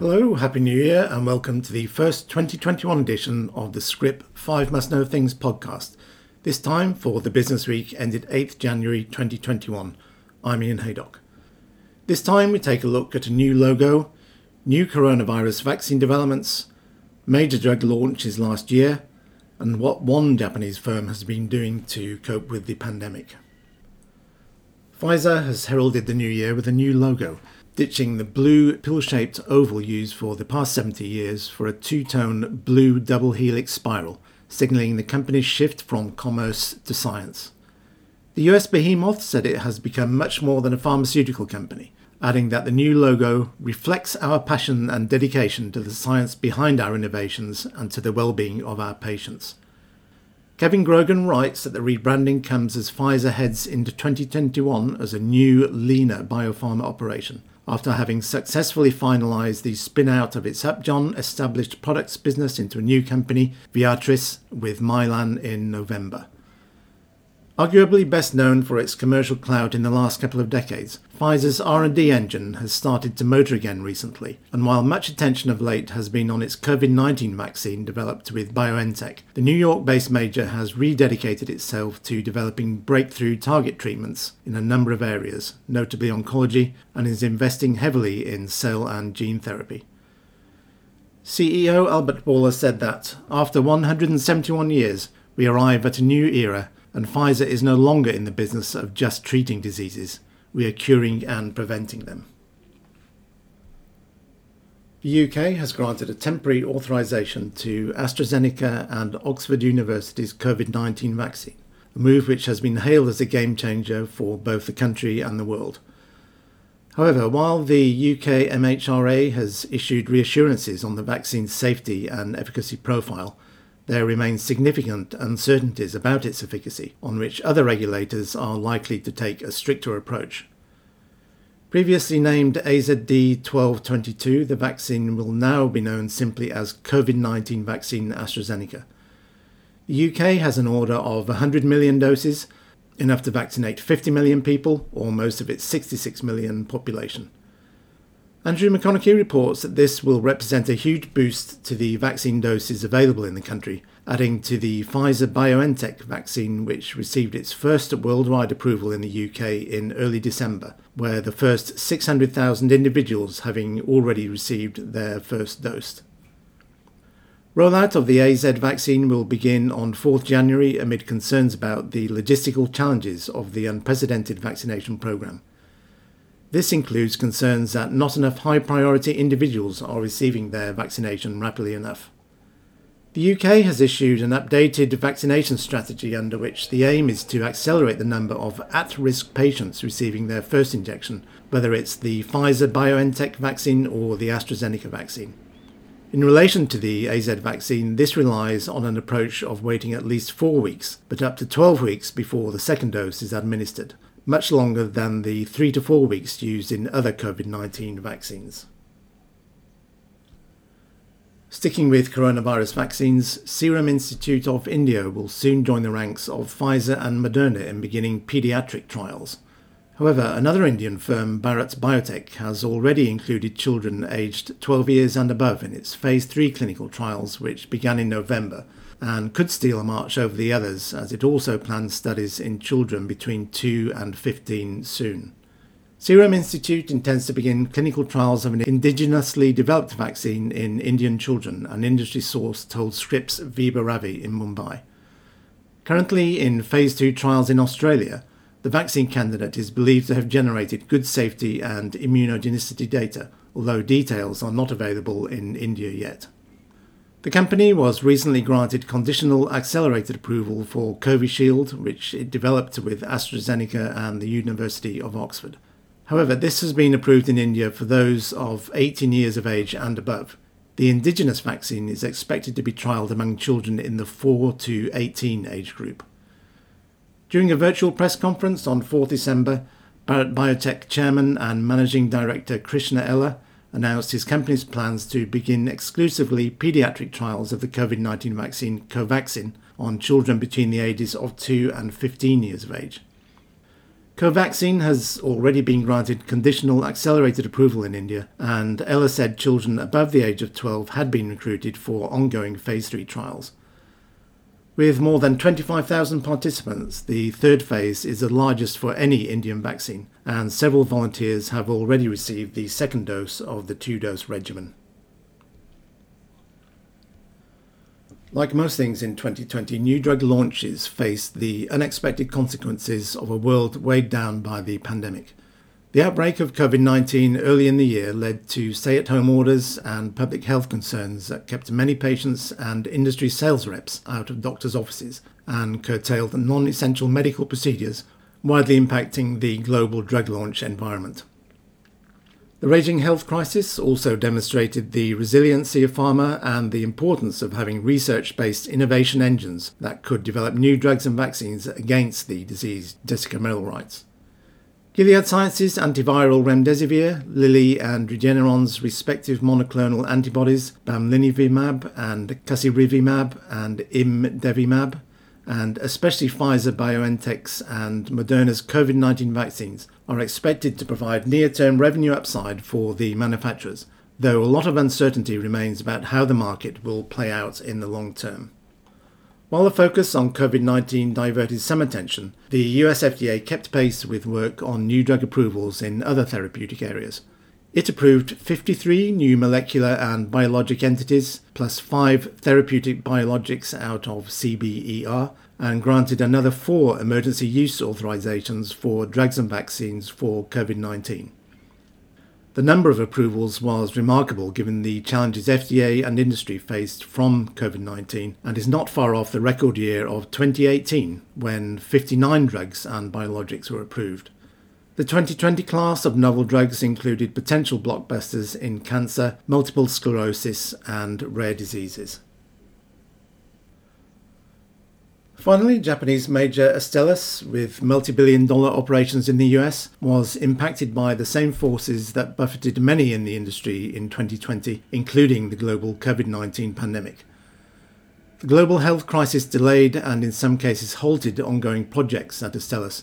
Hello, Happy New Year, and welcome to the first 2021 edition of the Scrip 5 Must Know Things podcast. This time for the business week ended 8th January 2021. I'm Ian Haydock. This time we take a look at a new logo, new coronavirus vaccine developments, major drug launches last year, and what one Japanese firm has been doing to cope with the pandemic. Pfizer has heralded the new year with a new logo ditching the blue pill shaped oval used for the past 70 years for a two tone blue double helix spiral, signalling the company's shift from commerce to science. The US behemoth said it has become much more than a pharmaceutical company, adding that the new logo reflects our passion and dedication to the science behind our innovations and to the well being of our patients. Kevin Grogan writes that the rebranding comes as Pfizer heads into 2021 as a new, leaner biopharma operation after having successfully finalised the spin out of its Upjohn established products business into a new company, Viatris, with Mylan in November. Arguably best known for its commercial clout in the last couple of decades, Pfizer's R&D engine has started to motor again recently, and while much attention of late has been on its COVID-19 vaccine developed with BioNTech, the New York-based major has rededicated itself to developing breakthrough target treatments in a number of areas, notably oncology, and is investing heavily in cell and gene therapy. CEO Albert Bourla said that, after 171 years, we arrive at a new era and Pfizer is no longer in the business of just treating diseases, we are curing and preventing them. The UK has granted a temporary authorisation to AstraZeneca and Oxford University's COVID 19 vaccine, a move which has been hailed as a game changer for both the country and the world. However, while the UK MHRA has issued reassurances on the vaccine's safety and efficacy profile, there remain significant uncertainties about its efficacy, on which other regulators are likely to take a stricter approach. Previously named AZD 1222, the vaccine will now be known simply as COVID 19 vaccine AstraZeneca. The UK has an order of 100 million doses, enough to vaccinate 50 million people, or most of its 66 million population. Andrew McConaghie reports that this will represent a huge boost to the vaccine doses available in the country, adding to the Pfizer BioNTech vaccine, which received its first worldwide approval in the UK in early December, where the first 600,000 individuals having already received their first dose. Rollout of the AZ vaccine will begin on 4th January amid concerns about the logistical challenges of the unprecedented vaccination programme. This includes concerns that not enough high priority individuals are receiving their vaccination rapidly enough. The UK has issued an updated vaccination strategy under which the aim is to accelerate the number of at risk patients receiving their first injection, whether it's the Pfizer BioNTech vaccine or the AstraZeneca vaccine. In relation to the AZ vaccine, this relies on an approach of waiting at least four weeks, but up to 12 weeks before the second dose is administered, much longer than the three to four weeks used in other COVID 19 vaccines. Sticking with coronavirus vaccines, Serum Institute of India will soon join the ranks of Pfizer and Moderna in beginning paediatric trials. However, another Indian firm, Bharat Biotech, has already included children aged 12 years and above in its phase 3 clinical trials, which began in November and could steal a march over the others, as it also plans studies in children between 2 and 15 soon. Serum Institute intends to begin clinical trials of an indigenously developed vaccine in Indian children, an industry source told Scrip's Vibha Ravi in Mumbai. Currently in phase 2 trials in Australia, the vaccine candidate is believed to have generated good safety and immunogenicity data, although details are not available in India yet. The company was recently granted conditional accelerated approval for Covishield, which it developed with AstraZeneca and the University of Oxford. However, this has been approved in India for those of 18 years of age and above. The indigenous vaccine is expected to be trialled among children in the 4 to 18 age group. During a virtual press conference on 4 December, Bharat Biotech chairman and managing director Krishna Ella announced his company's plans to begin exclusively pediatric trials of the COVID 19 vaccine Covaxin on children between the ages of 2 and 15 years of age. Covaxin has already been granted conditional accelerated approval in India, and Ella said children above the age of 12 had been recruited for ongoing phase 3 trials. With more than 25,000 participants, the third phase is the largest for any Indian vaccine, and several volunteers have already received the second dose of the two dose regimen. Like most things in 2020, new drug launches faced the unexpected consequences of a world weighed down by the pandemic. The outbreak of COVID 19 early in the year led to stay at home orders and public health concerns that kept many patients and industry sales reps out of doctors' offices and curtailed non essential medical procedures, widely impacting the global drug launch environment. The raging health crisis also demonstrated the resiliency of pharma and the importance of having research based innovation engines that could develop new drugs and vaccines against the disease, Merrill writes. Gilead Sciences' antiviral remdesivir, Lilly and Regeneron's respective monoclonal antibodies, bamlanivimab and casirivimab and imdevimab, and especially Pfizer BioNTech's and Moderna's COVID 19 vaccines are expected to provide near term revenue upside for the manufacturers, though a lot of uncertainty remains about how the market will play out in the long term. While the focus on COVID 19 diverted some attention, the US FDA kept pace with work on new drug approvals in other therapeutic areas. It approved 53 new molecular and biologic entities, plus five therapeutic biologics out of CBER, and granted another four emergency use authorizations for drugs and vaccines for COVID 19. The number of approvals was remarkable given the challenges FDA and industry faced from COVID 19 and is not far off the record year of 2018 when 59 drugs and biologics were approved. The 2020 class of novel drugs included potential blockbusters in cancer, multiple sclerosis, and rare diseases. Finally, Japanese major Astellas, with multi billion dollar operations in the US, was impacted by the same forces that buffeted many in the industry in 2020, including the global COVID 19 pandemic. The global health crisis delayed and, in some cases, halted ongoing projects at Astellas,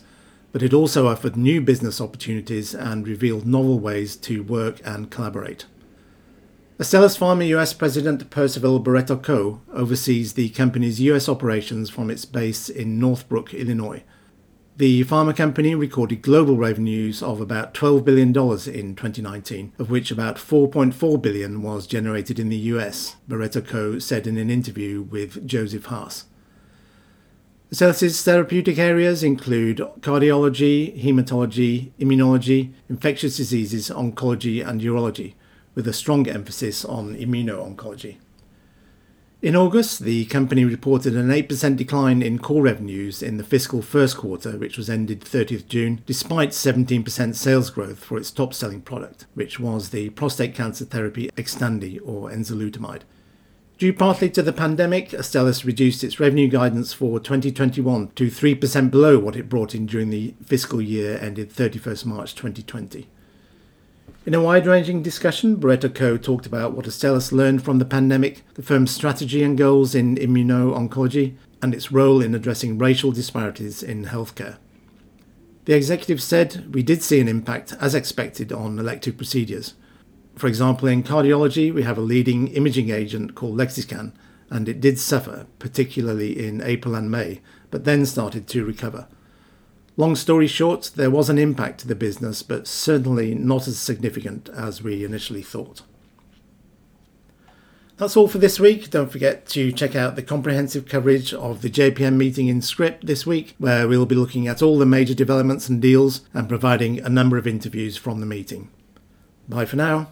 but it also offered new business opportunities and revealed novel ways to work and collaborate. Astellas Pharma US President Percival Barretto-Ko oversees the company's US operations from its base in Northbrook, Illinois. The pharma company recorded global revenues of about $12 billion in 2019, of which about 4.4 billion was generated in the US, Barretto-Ko said in an interview with Joseph Haas. Astellas' therapeutic areas include cardiology, hematology, immunology, infectious diseases, oncology, and urology, with a strong emphasis on immuno-oncology. In August, the company reported an 8% decline in core revenues in the fiscal first quarter, which was ended 30th June, despite 17% sales growth for its top selling product, which was the prostate cancer therapy Xtandi or enzalutamide. Due partly to the pandemic, Astellas reduced its revenue guidance for 2021 to 3% below what it brought in during the fiscal year ended 31st March 2020. In a wide ranging discussion, Barretto-Ko talked about what Astellas learned from the pandemic, the firm's strategy and goals in immuno oncology, and its role in addressing racial disparities in healthcare. The executive said, We did see an impact, as expected, on elective procedures. For example, in cardiology, we have a leading imaging agent called Lexiscan, and it did suffer, particularly in April and May, but then started to recover. Long story short, there was an impact to the business, but certainly not as significant as we initially thought. That's all for this week. Don't forget to check out the comprehensive coverage of the JPM meeting in Scrip this week, where we'll be looking at all the major developments and deals and providing a number of interviews from the meeting. Bye for now.